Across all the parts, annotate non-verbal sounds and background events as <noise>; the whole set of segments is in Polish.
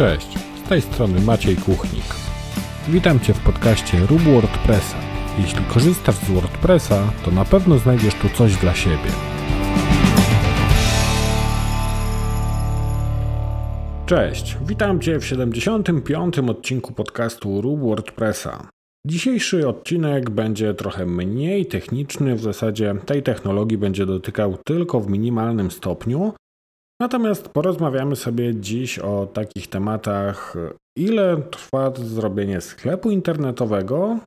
Cześć, z tej strony Maciej Kuchnik. Witam Cię w podcaście Rób WordPressa. Jeśli korzystasz z WordPressa, to na pewno znajdziesz tu coś dla siebie. Cześć, witam Cię w 75. odcinku podcastu Rób WordPressa. Dzisiejszy odcinek będzie trochę mniej techniczny, w zasadzie tej technologii będzie dotykał tylko w minimalnym stopniu, Natomiast porozmawiamy sobie dziś o takich tematach, ile trwa zrobienie sklepu internetowego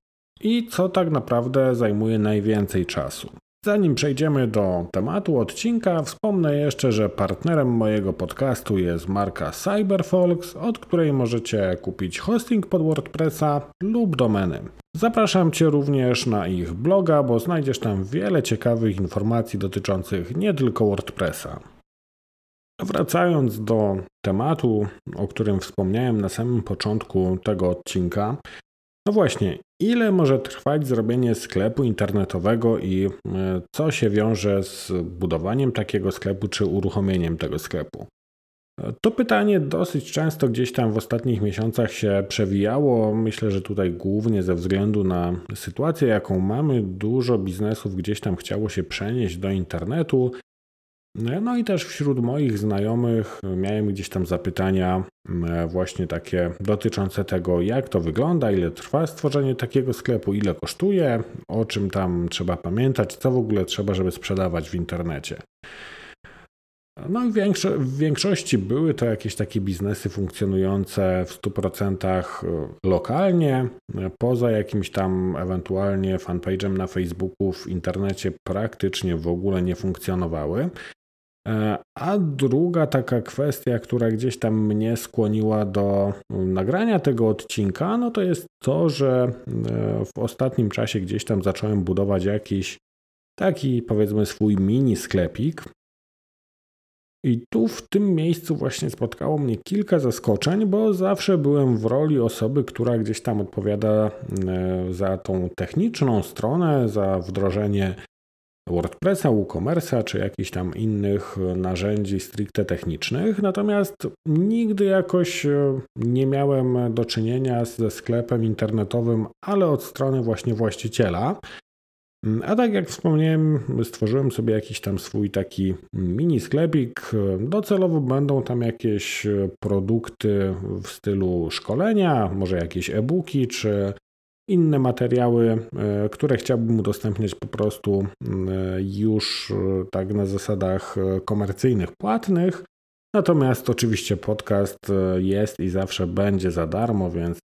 i co tak naprawdę zajmuje najwięcej czasu. Zanim przejdziemy do tematu odcinka, wspomnę jeszcze, że partnerem mojego podcastu jest marka Cyberfolks, od której możecie kupić hosting pod WordPressa lub domeny. Zapraszam Cię również na ich bloga, bo znajdziesz tam wiele ciekawych informacji dotyczących nie tylko WordPressa. Wracając do tematu, o którym wspomniałem na samym początku tego odcinka, no właśnie, ile może trwać zrobienie sklepu internetowego i e, co się wiąże z budowaniem takiego sklepu czy uruchomieniem tego sklepu? E, to pytanie dosyć często gdzieś tam w ostatnich miesiącach się przewijało. Myślę, że tutaj głównie ze względu na sytuację, jaką mamy, dużo biznesów gdzieś tam chciało się przenieść do internetu. No i też wśród moich znajomych miałem gdzieś tam zapytania właśnie takie dotyczące tego, jak to wygląda, ile trwa stworzenie takiego sklepu, ile kosztuje, o czym tam trzeba pamiętać, co w ogóle trzeba, żeby sprzedawać w internecie. No i w większości były to jakieś takie biznesy funkcjonujące w 100% lokalnie, poza jakimś tam ewentualnie fanpage'em na Facebooku, w internecie praktycznie w ogóle nie funkcjonowały. E, a druga taka kwestia, która gdzieś tam mnie skłoniła do nagrania tego odcinka, no to jest to, że e, w ostatnim czasie gdzieś tam zacząłem budować jakiś taki powiedzmy swój mini sklepik. I tu w tym miejscu właśnie spotkało mnie kilka zaskoczeń, bo zawsze byłem w roli osoby, która gdzieś tam odpowiada e, za tą techniczną stronę, za wdrożenie WordPressa, WooCommerce'a czy jakichś tam innych narzędzi stricte technicznych, natomiast nigdy jakoś e, nie miałem do czynienia ze sklepem internetowym, ale od strony właśnie właściciela. A tak jak wspomniałem, stworzyłem sobie jakiś tam swój taki mini sklepik. Docelowo będą tam jakieś produkty w stylu szkolenia, może jakieś e-booki czy inne materiały, e, które chciałbym udostępniać po prostu e, już e, tak na zasadach komercyjnych, płatnych. Natomiast oczywiście podcast jest i zawsze będzie za darmo, więc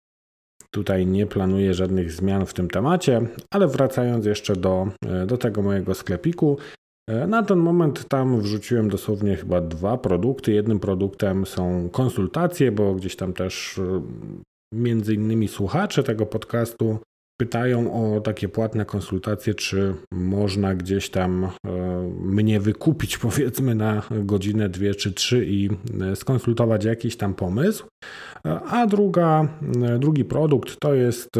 tutaj nie planuję żadnych zmian w tym temacie, ale wracając jeszcze do, do tego mojego sklepiku, na ten moment tam wrzuciłem dosłownie chyba dwa produkty. Jednym produktem są konsultacje, bo gdzieś tam też między innymi słuchacze tego podcastu pytają o takie płatne konsultacje, czy można gdzieś tam e, mnie wykupić, <laughs> powiedzmy, na godzinę, dwie czy trzy i e, skonsultować jakiś tam pomysł. E, a druga, drugi produkt to jest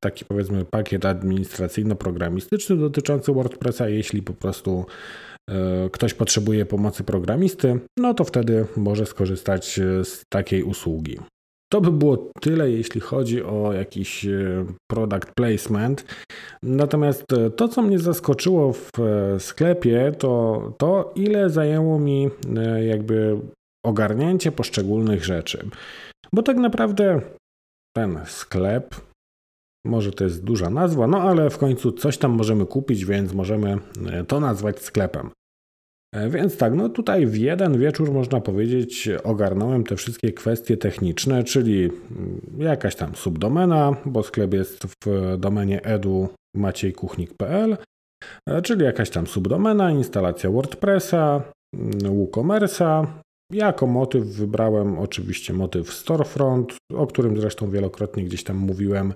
taki, powiedzmy, pakiet administracyjno-programistyczny dotyczący WordPressa. Jeśli po prostu ktoś potrzebuje pomocy programisty, no to wtedy może skorzystać z takiej usługi. To by było tyle, jeśli chodzi o jakiś e, product placement. Natomiast e, to, co mnie zaskoczyło w e, sklepie, to to, ile zajęło mi jakby ogarnięcie poszczególnych rzeczy. Bo tak naprawdę ten sklep, może to jest duża nazwa, no ale w końcu coś tam możemy kupić, więc możemy to nazwać sklepem. E, więc tak, no tutaj w jeden wieczór można powiedzieć ogarnąłem te wszystkie kwestie techniczne, czyli mm, jakaś tam subdomena, bo sklep jest w domenie edu maciejkuchnik.pl, e, czyli jakaś tam subdomena, instalacja WordPressa, mm, WooCommerce'a. Jako motyw wybrałem oczywiście motyw Storefront, o którym zresztą wielokrotnie gdzieś tam mówiłem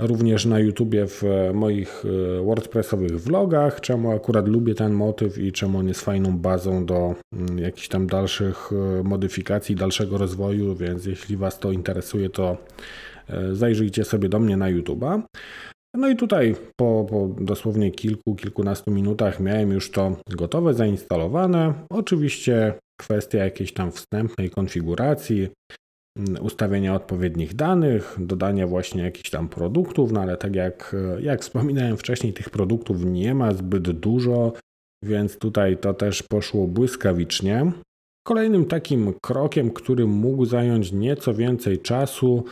również na YouTubie w moich e, WordPressowych vlogach, czemu akurat lubię ten motyw i czemu on jest fajną bazą do mm, jakichś tam dalszych e, modyfikacji, dalszego rozwoju, więc jeśli Was to interesuje, to e, zajrzyjcie sobie do mnie na YouTube'a. No i tutaj po, po, dosłownie kilku, kilkunastu minutach miałem już to gotowe, zainstalowane. Oczywiście kwestia jakiejś tam wstępnej konfiguracji, ustawienia odpowiednich danych, dodania właśnie jakichś tam produktów, no ale tak jak, jak wspominałem wcześniej, tych produktów nie ma zbyt dużo, więc tutaj to też poszło błyskawicznie. Kolejnym takim krokiem, który mógł zająć nieco więcej czasu,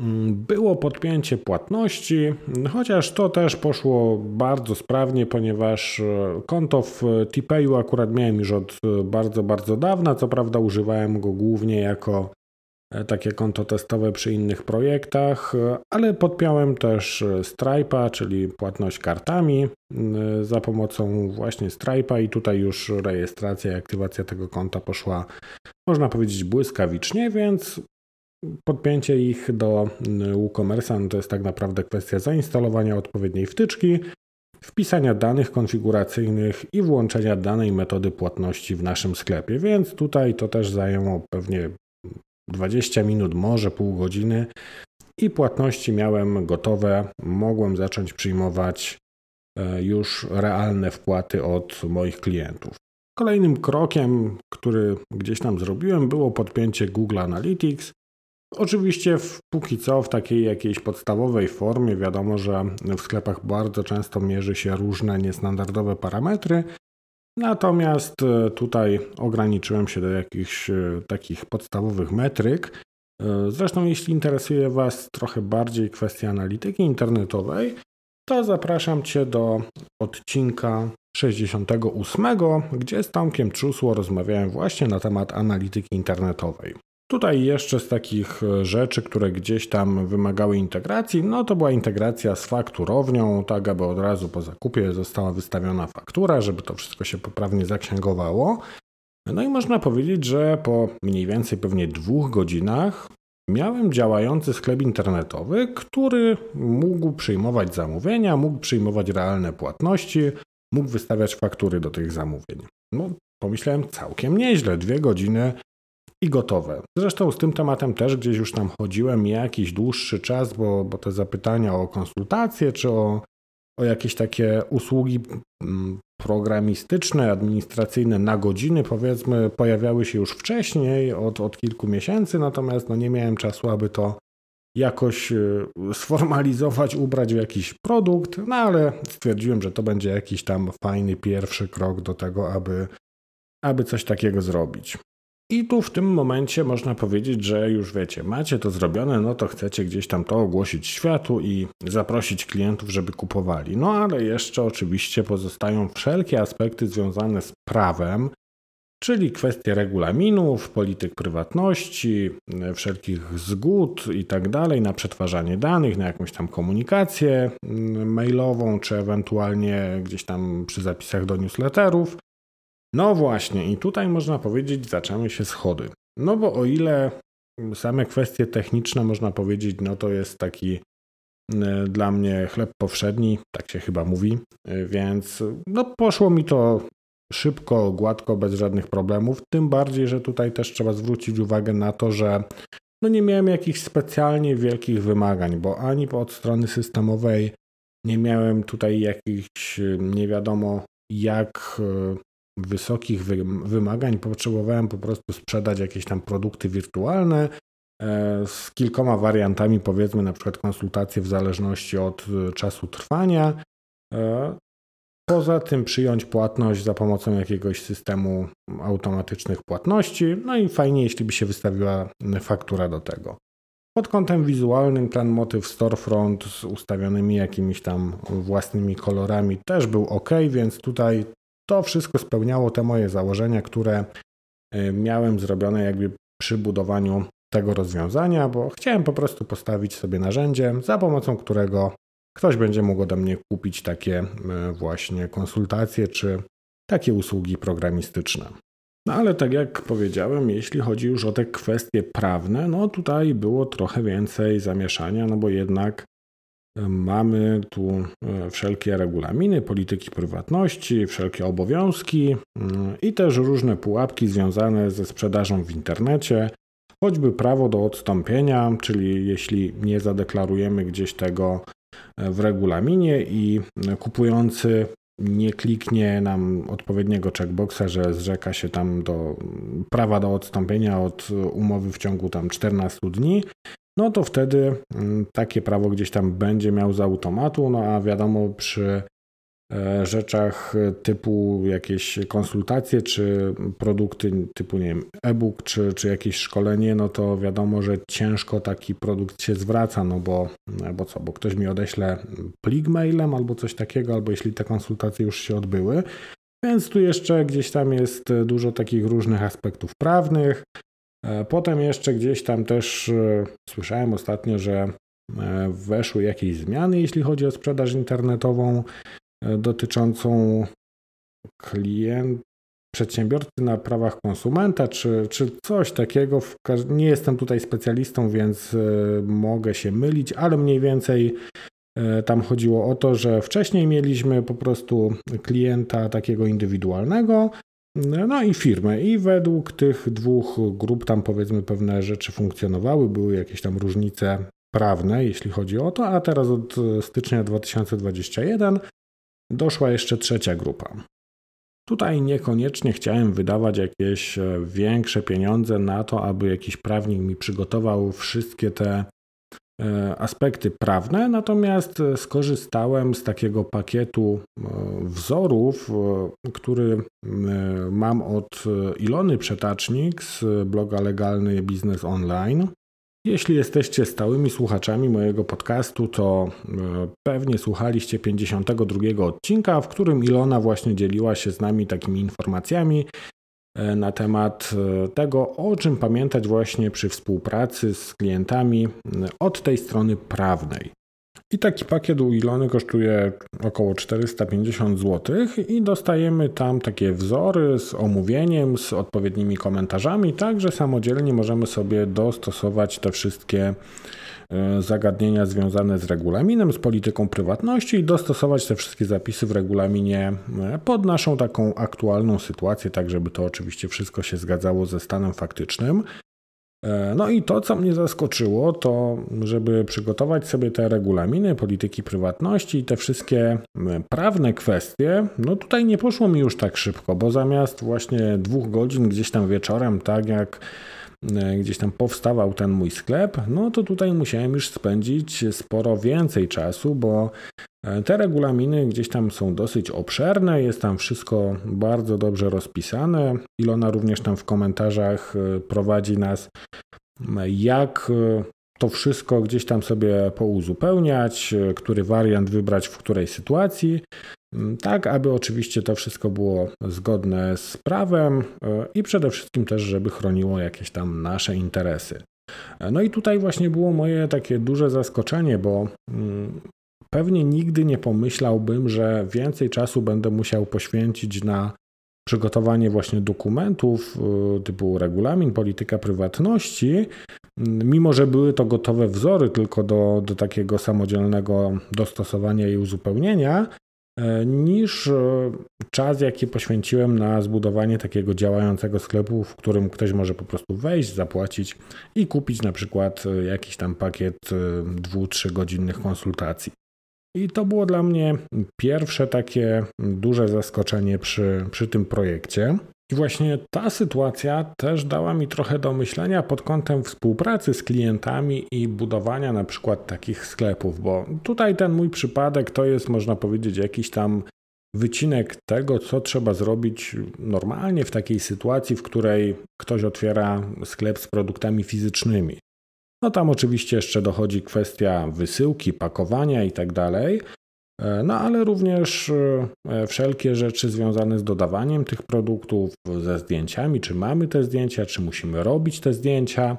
mm, było podpięcie płatności, chociaż to też poszło bardzo sprawnie, ponieważ e, konto w TPayu akurat miałem już od bardzo, bardzo dawna. Co prawda, używałem go głównie jako E, takie konto testowe przy innych projektach, e, ale podpiąłem też e, Stripe'a, czyli płatność kartami za pomocą właśnie Stripe'a i tutaj już rejestracja i aktywacja tego konta poszła, można powiedzieć, błyskawicznie, więc podpięcie ich do WooCommerce'a no to jest tak naprawdę kwestia zainstalowania odpowiedniej wtyczki, wpisania danych konfiguracyjnych i włączenia danej metody płatności w naszym sklepie, więc tutaj to też zajęło pewnie 20 minut, może pół godziny i płatności miałem gotowe. Mogłem zacząć przyjmować e, już realne wpłaty od moich klientów. Kolejnym krokiem, który gdzieś tam zrobiłem, było podpięcie Google Analytics. Oczywiście w, póki co w takiej jakiejś podstawowej formie. Wiadomo, że w sklepach bardzo często mierzy się różne niestandardowe parametry, Natomiast e, tutaj ograniczyłem się do jakichś e, takich podstawowych metryk. E, zresztą, jeśli interesuje Was trochę bardziej kwestia analityki internetowej, to zapraszam Cię do odcinka 68, gdzie z Tomkiem Trzusło rozmawiałem właśnie na temat analityki internetowej. Tutaj jeszcze z takich e, rzeczy, które gdzieś tam wymagały integracji, no to była integracja z fakturownią, tak aby od razu po zakupie została wystawiona faktura, żeby to wszystko się poprawnie zaksięgowało. No i można powiedzieć, że po mniej więcej pewnie dwóch godzinach miałem działający sklep internetowy, który mógł przyjmować zamówienia, mógł przyjmować realne płatności, mógł wystawiać faktury do tych zamówień. No, pomyślałem całkiem nieźle, dwie godziny i gotowe. Zresztą z tym tematem też gdzieś już tam chodziłem jakiś dłuższy czas, bo, bo te zapytania o konsultacje czy o, o jakieś takie usługi mm, programistyczne, administracyjne na godziny, powiedzmy, pojawiały się już wcześniej, od, od kilku miesięcy, natomiast no, nie miałem czasu, aby to jakoś y, sformalizować, ubrać w jakiś produkt, no ale stwierdziłem, że to będzie jakiś tam fajny pierwszy krok do tego, aby, aby coś takiego zrobić. I tu w tym momencie można powiedzieć, że już wiecie, macie to zrobione, no to chcecie gdzieś tam to ogłosić światu i zaprosić klientów, żeby kupowali. No ale jeszcze oczywiście pozostają wszelkie aspekty związane z prawem, czyli kwestie regulaminów, polityk prywatności, wszelkich zgód i tak dalej na przetwarzanie danych, na jakąś tam komunikację mm, mailową, czy ewentualnie gdzieś tam przy zapisach do newsletterów. No właśnie, i tutaj można powiedzieć, zaczęły się schody. No bo o ile same kwestie techniczne można powiedzieć, no to jest taki e, dla mnie chleb powszedni, tak się chyba mówi, e, więc no poszło mi to szybko, gładko, bez żadnych problemów. Tym bardziej, że tutaj też trzeba zwrócić uwagę na to, że no nie miałem jakichś specjalnie wielkich wymagań, bo ani od strony systemowej nie miałem tutaj jakichś nie wiadomo jak e, wysokich wymagań potrzebowałem po prostu sprzedać jakieś tam produkty wirtualne e, z kilkoma wariantami, powiedzmy na przykład konsultacje w zależności od e, czasu trwania. E, poza tym przyjąć płatność za pomocą jakiegoś systemu automatycznych płatności. No i fajnie, jeśli by się wystawiła faktura do tego. Pod kątem wizualnym ten motyw storefront z ustawionymi jakimiś tam własnymi kolorami też był ok, więc tutaj to wszystko spełniało te moje założenia, które e, miałem zrobione jakby przy budowaniu tego rozwiązania, bo chciałem po prostu postawić sobie narzędzie, za pomocą którego ktoś będzie mógł ode mnie kupić takie e, właśnie konsultacje czy takie usługi programistyczne. No ale tak jak powiedziałem, jeśli chodzi już o te kwestie prawne, no tutaj było trochę więcej zamieszania, no bo jednak Mamy tu e, wszelkie regulaminy polityki prywatności, wszelkie obowiązki mm, i też różne pułapki związane ze sprzedażą w internecie, choćby prawo do odstąpienia, czyli jeśli nie zadeklarujemy gdzieś tego e, w regulaminie i kupujący nie kliknie nam odpowiedniego checkboxa, że zrzeka się tam do prawa do odstąpienia od umowy w ciągu tam 14 dni, no to wtedy mm, takie prawo gdzieś tam będzie miał z automatu, no a wiadomo przy E, rzeczach typu jakieś konsultacje, czy produkty typu, nie wiem, e-book, czy, czy jakieś szkolenie, no to wiadomo, że ciężko taki produkt się zwraca, no bo, bo co, bo ktoś mi odeśle plik mailem albo coś takiego, albo jeśli te konsultacje już się odbyły. Więc tu jeszcze gdzieś tam jest dużo takich różnych aspektów prawnych. E, potem jeszcze gdzieś tam też e, słyszałem ostatnio, że weszły jakieś zmiany, jeśli chodzi o sprzedaż internetową. E, dotyczącą klient, przedsiębiorcy na prawach konsumenta, czy, czy coś takiego. Nie jestem tutaj specjalistą, więc e, mogę się mylić, ale mniej więcej e, tam chodziło o to, że wcześniej mieliśmy po prostu klienta takiego indywidualnego, no i firmę. I według tych dwóch grup tam powiedzmy pewne rzeczy funkcjonowały, były jakieś tam różnice prawne, jeśli chodzi o to, a teraz od stycznia 2021 doszła jeszcze trzecia grupa. Tutaj niekoniecznie chciałem wydawać jakieś e, większe pieniądze na to, aby jakiś prawnik mi przygotował wszystkie te aspekty prawne, natomiast e, skorzystałem z takiego pakietu wzorów, który mam od Ilony Przetacznik z bloga Legalny Biznes Online. Jeśli jesteście stałymi słuchaczami mojego podcastu, to e, pewnie słuchaliście 52 odcinka, w którym Ilona właśnie dzieliła się z nami takimi informacjami e, na temat e, tego, o czym pamiętać właśnie przy współpracy z klientami od tej strony prawnej. I taki pakiet u Ilony kosztuje około 450 zł i dostajemy tam takie wzory z omówieniem, z odpowiednimi komentarzami, tak że samodzielnie możemy sobie dostosować te wszystkie e, zagadnienia związane z regulaminem, z polityką prywatności i dostosować te wszystkie zapisy w regulaminie e, pod naszą taką aktualną sytuację, tak żeby to oczywiście wszystko się zgadzało ze stanem faktycznym. E, no i to, co mnie zaskoczyło, to żeby przygotować sobie te regulaminy polityki prywatności i te wszystkie prawne kwestie, no tutaj nie poszło mi już tak szybko, bo zamiast właśnie dwóch godzin gdzieś tam wieczorem, tak jak e, gdzieś tam powstawał ten mój sklep, no to tutaj musiałem już spędzić sporo więcej czasu, bo E, te regulaminy gdzieś tam są dosyć obszerne, jest tam wszystko bardzo dobrze rozpisane. Ilona również tam w komentarzach e, prowadzi nas, jak e, to wszystko gdzieś tam sobie pouzupełniać, który wariant wybrać w której sytuacji, tak aby oczywiście to wszystko było zgodne z prawem i przede wszystkim też, żeby chroniło jakieś tam nasze interesy. No i tutaj właśnie było moje takie duże zaskoczenie, bo mm, Pewnie nigdy nie pomyślałbym, że więcej czasu będę musiał poświęcić na przygotowanie właśnie dokumentów y, typu regulamin, polityka prywatności, mimo że były to gotowe wzory tylko do, do takiego samodzielnego dostosowania i uzupełnienia, e, niż e, czas, jaki poświęciłem na zbudowanie takiego działającego sklepu, w którym ktoś może po prostu wejść, zapłacić i kupić na przykład e, jakiś tam pakiet dwu-trzy godzinnych konsultacji. I to było dla mnie pierwsze takie duże zaskoczenie przy, przy tym projekcie. I właśnie ta sytuacja też dała mi trochę do myślenia pod kątem współpracy z klientami i budowania na przykład takich sklepów, bo tutaj ten mój przypadek to jest, można powiedzieć, jakiś tam wycinek tego, co trzeba zrobić normalnie w takiej sytuacji, w której ktoś otwiera sklep z produktami fizycznymi. No tam oczywiście jeszcze dochodzi kwestia wysyłki, pakowania i tak. E, no ale również e, wszelkie rzeczy związane z dodawaniem tych produktów, ze zdjęciami, czy mamy te zdjęcia, czy musimy robić te zdjęcia.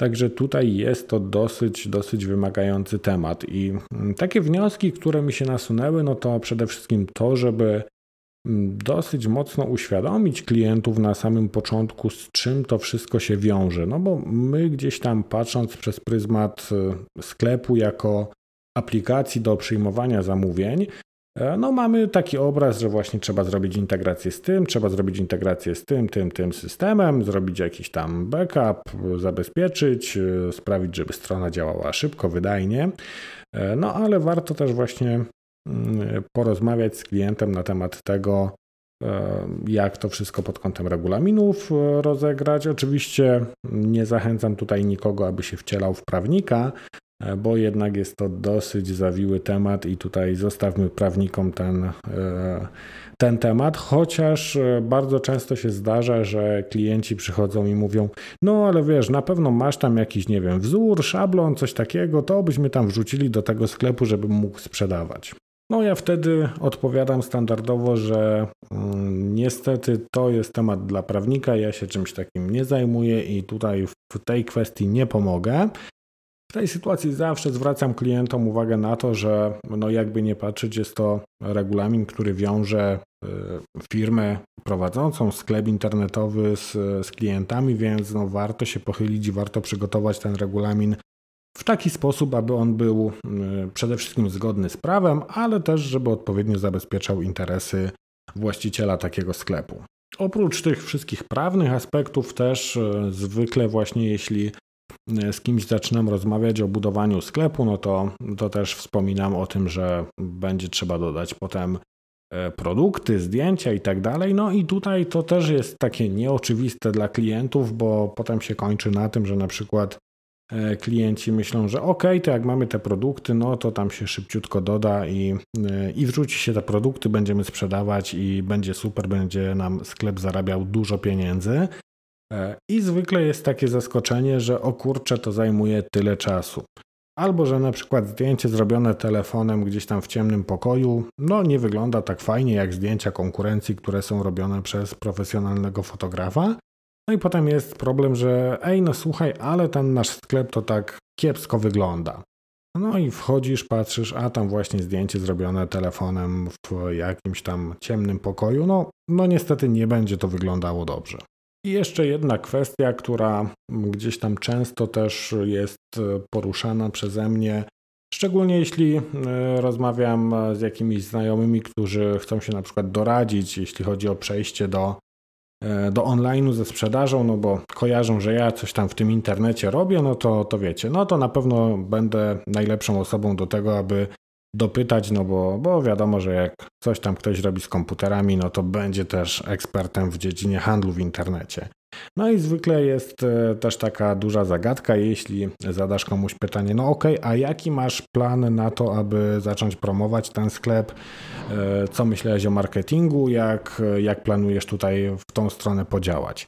Także tutaj jest to dosyć, dosyć wymagający temat. I mm, takie wnioski, które mi się nasunęły, no to przede wszystkim to, żeby dosyć mocno uświadomić klientów na samym początku, z czym to wszystko się wiąże. No bo my gdzieś tam patrząc przez pryzmat e, sklepu jako aplikacji do przyjmowania zamówień, e, no mamy taki obraz, że właśnie trzeba zrobić integrację z tym, trzeba zrobić integrację z tym, tym, tym systemem, zrobić jakiś tam backup, zabezpieczyć, e, sprawić, żeby strona działała szybko, wydajnie. No ale warto też właśnie porozmawiać z klientem na temat tego, e, jak to wszystko pod kątem regulaminów e, rozegrać. Oczywiście nie zachęcam tutaj nikogo, aby się wcielał w prawnika, E, bo jednak jest to dosyć zawiły temat i tutaj zostawmy prawnikom ten, ten temat, chociaż bardzo często się zdarza, że klienci przychodzą i mówią, no ale wiesz, na pewno masz tam jakiś, nie wiem, wzór, szablon, coś takiego, to byśmy tam wrzucili do tego sklepu, żeby mógł sprzedawać. No ja wtedy odpowiadam standardowo, że mm, niestety to jest temat dla prawnika, ja się czymś takim nie zajmuję i tutaj w tej kwestii nie pomogę. W tej sytuacji zawsze zwracam klientom uwagę na to, że no jakby nie patrzeć, jest to regulamin, który wiąże y, firmę prowadzącą sklep internetowy z, z klientami, więc no warto się pochylić i warto przygotować ten regulamin w taki sposób, aby on był y, przede wszystkim zgodny z prawem, ale też, żeby odpowiednio zabezpieczał interesy właściciela takiego sklepu. Oprócz tych wszystkich prawnych aspektów, też y, zwykle, właśnie jeśli z kimś zaczynam rozmawiać o budowaniu sklepu, no to, to też wspominam o tym, że będzie trzeba dodać potem e, produkty, zdjęcia i tak dalej. No i tutaj to też jest takie nieoczywiste dla klientów, bo potem się kończy na tym, że na przykład e, klienci myślą, że ok, to jak mamy te produkty, no to tam się szybciutko doda i, e, i wrzuci się te produkty, będziemy sprzedawać i będzie super, będzie nam sklep zarabiał dużo pieniędzy. E, I zwykle jest takie zaskoczenie, że o kurczę, to zajmuje tyle czasu. Albo że na przykład zdjęcie zrobione telefonem gdzieś tam w ciemnym pokoju, no nie wygląda tak fajnie jak zdjęcia konkurencji, które są robione przez profesjonalnego fotografa. No i potem jest problem, że ej, no słuchaj, ale ten nasz sklep to tak kiepsko wygląda. No i wchodzisz, patrzysz, a tam właśnie zdjęcie zrobione telefonem w jakimś tam ciemnym pokoju. No, no niestety nie będzie to wyglądało dobrze. I jeszcze jedna kwestia, która gdzieś tam często też jest poruszana przeze mnie, szczególnie jeśli e, rozmawiam z jakimiś znajomymi, którzy chcą się na przykład doradzić, jeśli chodzi o przejście do, e, do online'u ze sprzedażą, no bo kojarzą, że ja coś tam w tym internecie robię, no to, to wiecie, no to na pewno będę najlepszą osobą do tego, aby dopytać, no bo, bo wiadomo, że jak coś tam ktoś robi z komputerami, no to będzie też ekspertem w dziedzinie handlu w internecie. No i zwykle jest e, też taka duża zagadka, jeśli zadasz komuś pytanie, no ok, a jaki masz plan na to, aby zacząć promować ten sklep? E, co myślałeś o marketingu? Jak, jak planujesz tutaj w tą stronę podziałać?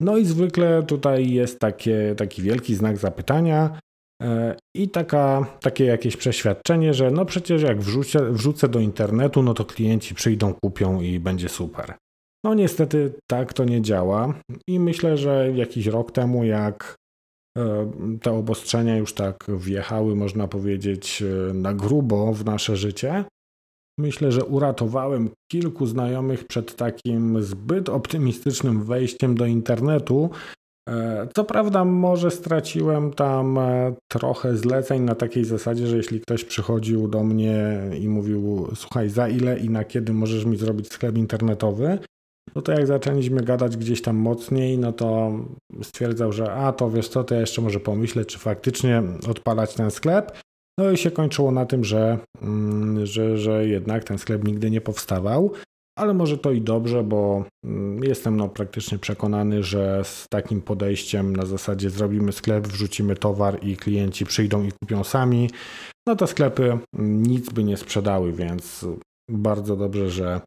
No i zwykle tutaj jest takie, taki wielki znak zapytania, E, I taka, takie jakieś przeświadczenie, że no przecież jak wrzucę, wrzucę do internetu, no to klienci przyjdą, kupią i będzie super. No niestety tak to nie działa i myślę, że jakiś rok temu, jak e, te obostrzenia już tak wjechały, można powiedzieć, e, na grubo w nasze życie, myślę, że uratowałem kilku znajomych przed takim zbyt optymistycznym wejściem do internetu. E, co prawda, może straciłem tam trochę zleceń na takiej zasadzie, że jeśli ktoś przychodził do mnie i mówił: Słuchaj, za ile i na kiedy możesz mi zrobić sklep internetowy, no to jak zaczęliśmy gadać gdzieś tam mocniej, no to stwierdzał, że a to wiesz co, to ja jeszcze może pomyśleć, czy faktycznie odpalać ten sklep. No i się kończyło na tym, że, mm, że, że jednak ten sklep nigdy nie powstawał ale może to i dobrze, bo mm, jestem no praktycznie przekonany, że z takim podejściem na zasadzie zrobimy sklep, wrzucimy towar i klienci przyjdą i kupią sami, no to sklepy nic by nie sprzedały, więc bardzo dobrze, że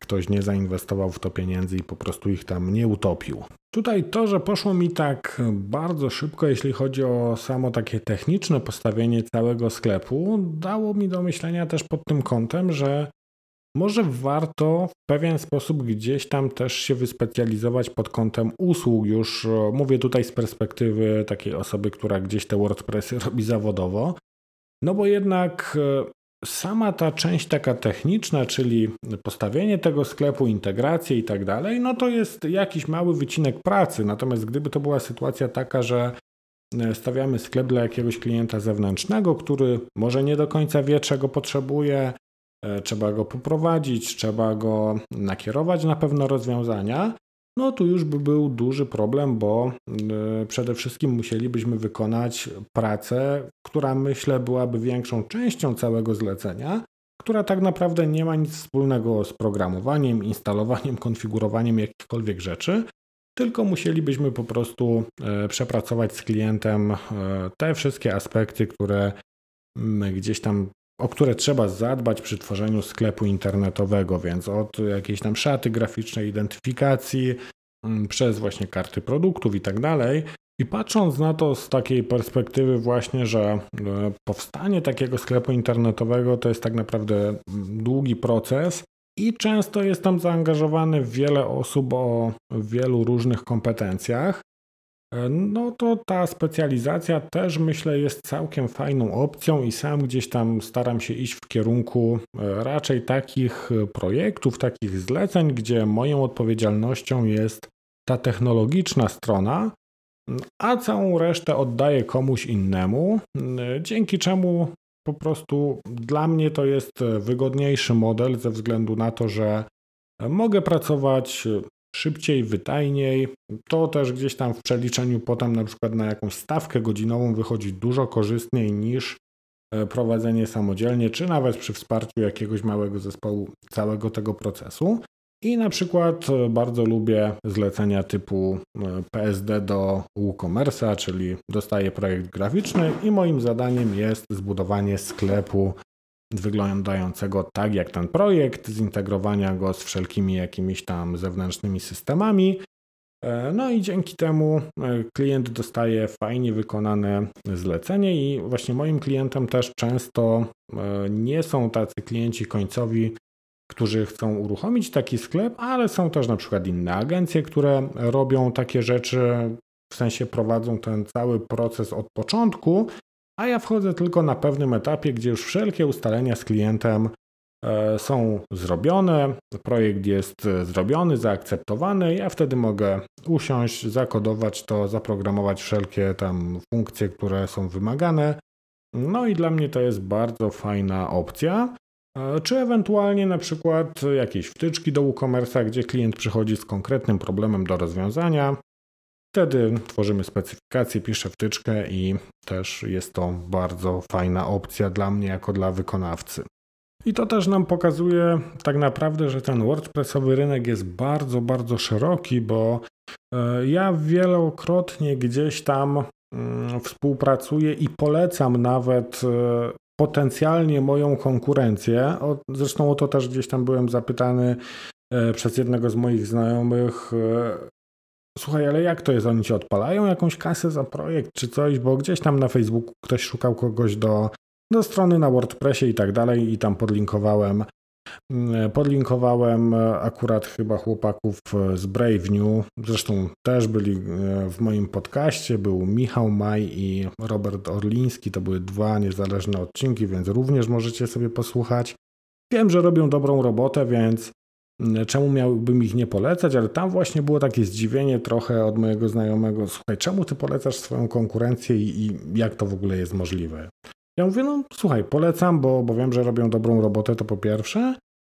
ktoś nie zainwestował w to pieniędzy i po prostu ich tam nie utopił. Tutaj to, że poszło mi tak bardzo szybko, jeśli chodzi o samo takie techniczne postawienie całego sklepu, dało mi do myślenia też pod tym kątem, że może warto w pewien sposób gdzieś tam też się wyspecjalizować pod kątem usług. Już e, mówię tutaj z perspektywy takiej osoby, która gdzieś te WordPressy <laughs> robi zawodowo. No bo jednak e, sama ta część taka techniczna, czyli postawienie tego sklepu, integrację i tak dalej, no to jest jakiś mały wycinek pracy. Natomiast gdyby to była sytuacja taka, że e, stawiamy sklep dla jakiegoś klienta zewnętrznego, który może nie do końca wie, czego potrzebuje, E, trzeba go poprowadzić, trzeba go nakierować na pewne rozwiązania, no tu już by był duży problem, bo e, przede wszystkim musielibyśmy wykonać pracę, która myślę byłaby większą częścią całego zlecenia, która tak naprawdę nie ma nic wspólnego z programowaniem, instalowaniem, <laughs> konfigurowaniem jakichkolwiek rzeczy, tylko musielibyśmy po prostu e, przepracować z klientem e, te wszystkie aspekty, które gdzieś tam o które trzeba zadbać przy tworzeniu sklepu internetowego, więc od jakiejś tam szaty graficznej, identyfikacji, przez właśnie karty produktów i tak dalej. I patrząc na to z takiej perspektywy właśnie, że e, powstanie takiego sklepu internetowego to jest tak naprawdę długi proces i często jest tam zaangażowany wiele osób o wielu różnych kompetencjach, no to ta specjalizacja też myślę jest całkiem fajną opcją i sam gdzieś tam staram się iść w kierunku e, raczej takich projektów, takich zleceń, gdzie moją odpowiedzialnością jest ta technologiczna strona, a całą resztę oddaję komuś innemu, dzięki czemu po prostu dla mnie to jest wygodniejszy model ze względu na to, że mogę pracować szybciej, wydajniej. To też gdzieś tam w przeliczeniu potem na przykład na jakąś stawkę godzinową wychodzi dużo korzystniej niż e, prowadzenie samodzielnie, czy nawet przy wsparciu jakiegoś małego zespołu całego tego procesu. I na przykład e, bardzo lubię zlecenia typu e, PSD do WooCommerce'a, czyli dostaję projekt graficzny i moim zadaniem jest zbudowanie sklepu wyglądającego tak jak ten projekt, zintegrowania go z wszelkimi jakimiś tam zewnętrznymi systemami. E, no i dzięki temu klient dostaje fajnie wykonane zlecenie i właśnie moim klientem też często nie są tacy klienci końcowi, którzy chcą uruchomić taki sklep, ale są też na przykład inne agencje, które robią takie rzeczy, w sensie prowadzą ten cały proces od początku, a ja wchodzę tylko na pewnym etapie, gdzie już wszelkie ustalenia z klientem e, są zrobione, projekt jest zrobiony, zaakceptowany. Ja wtedy mogę usiąść, zakodować to, zaprogramować wszelkie tam funkcje, które są wymagane. No i dla mnie to jest bardzo fajna opcja. Czy ewentualnie na przykład jakieś wtyczki do WooCommerce'a, gdzie klient przychodzi z konkretnym problemem do rozwiązania. Wtedy tworzymy specyfikację, piszę wtyczkę i też jest to bardzo fajna opcja dla mnie jako dla wykonawcy. I to też nam pokazuje tak naprawdę, że ten WordPressowy rynek jest bardzo, bardzo szeroki, bo e, ja wielokrotnie gdzieś tam mm, współpracuję i polecam nawet e, potencjalnie moją konkurencję. Zresztą o to też gdzieś tam byłem zapytany e, przez jednego z moich znajomych. Słuchaj, ale jak to jest? Oni ci odpalają jakąś kasę za projekt czy coś? Bo gdzieś tam na Facebooku ktoś szukał kogoś do, do strony na WordPressie i tak dalej, i tam podlinkowałem Mm, podlinkowałem akurat chyba chłopaków z Brave New. Zresztą też byli e, w moim podcaście. Był Michał Maj i Robert Orliński. To były dwa niezależne odcinki, więc również możecie sobie posłuchać. Wiem, że robią dobrą robotę, więc czemu miałbym ich nie polecać, ale tam właśnie było takie zdziwienie trochę od mojego znajomego. Słuchaj, czemu ty polecasz swoją konkurencję i, i jak to w ogóle jest możliwe? Ja mówię, no słuchaj, polecam, bo, bo wiem, że robią dobrą robotę, to po pierwsze.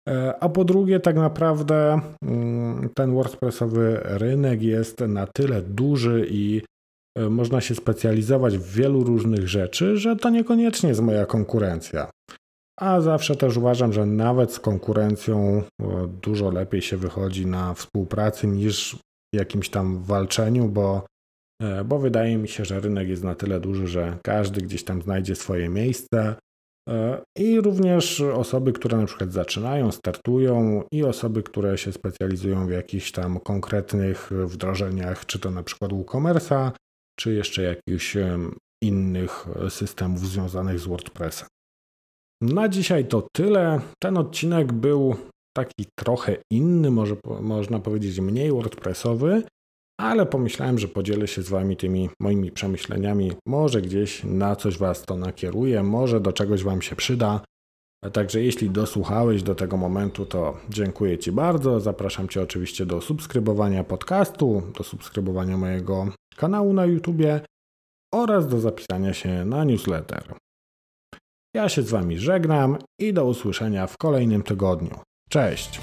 E, a po drugie, tak naprawdę mm, ten WordPressowy rynek jest na tyle duży i e, można się specjalizować w wielu różnych rzeczy, że to niekoniecznie jest moja konkurencja. A zawsze też uważam, że nawet z konkurencją dużo lepiej się wychodzi na współpracy niż jakimś tam walczeniu, bo E, bo wydaje mi się, że rynek jest na tyle duży, że każdy gdzieś tam znajdzie swoje miejsce. E, I również osoby, które na przykład zaczynają, startują, i osoby, które się specjalizują w jakichś tam konkretnych wdrożeniach, czy to na przykład WooCommerce'a, czy jeszcze jakichś innych systemów związanych z WordPressem. Na dzisiaj to tyle. Ten odcinek był taki trochę inny, może można powiedzieć mniej WordPressowy, ale pomyślałem, że podzielę się z Wami tymi moimi przemyśleniami. Może gdzieś na coś Was to nakieruje, może do czegoś Wam się przyda. Także jeśli dosłuchałeś do tego momentu, to dziękuję Ci bardzo. Zapraszam Cię oczywiście do subskrybowania podcastu, do subskrybowania mojego kanału na YouTubie oraz do zapisania się na newsletter. Ja się z Wami żegnam i do usłyszenia w kolejnym tygodniu. Cześć!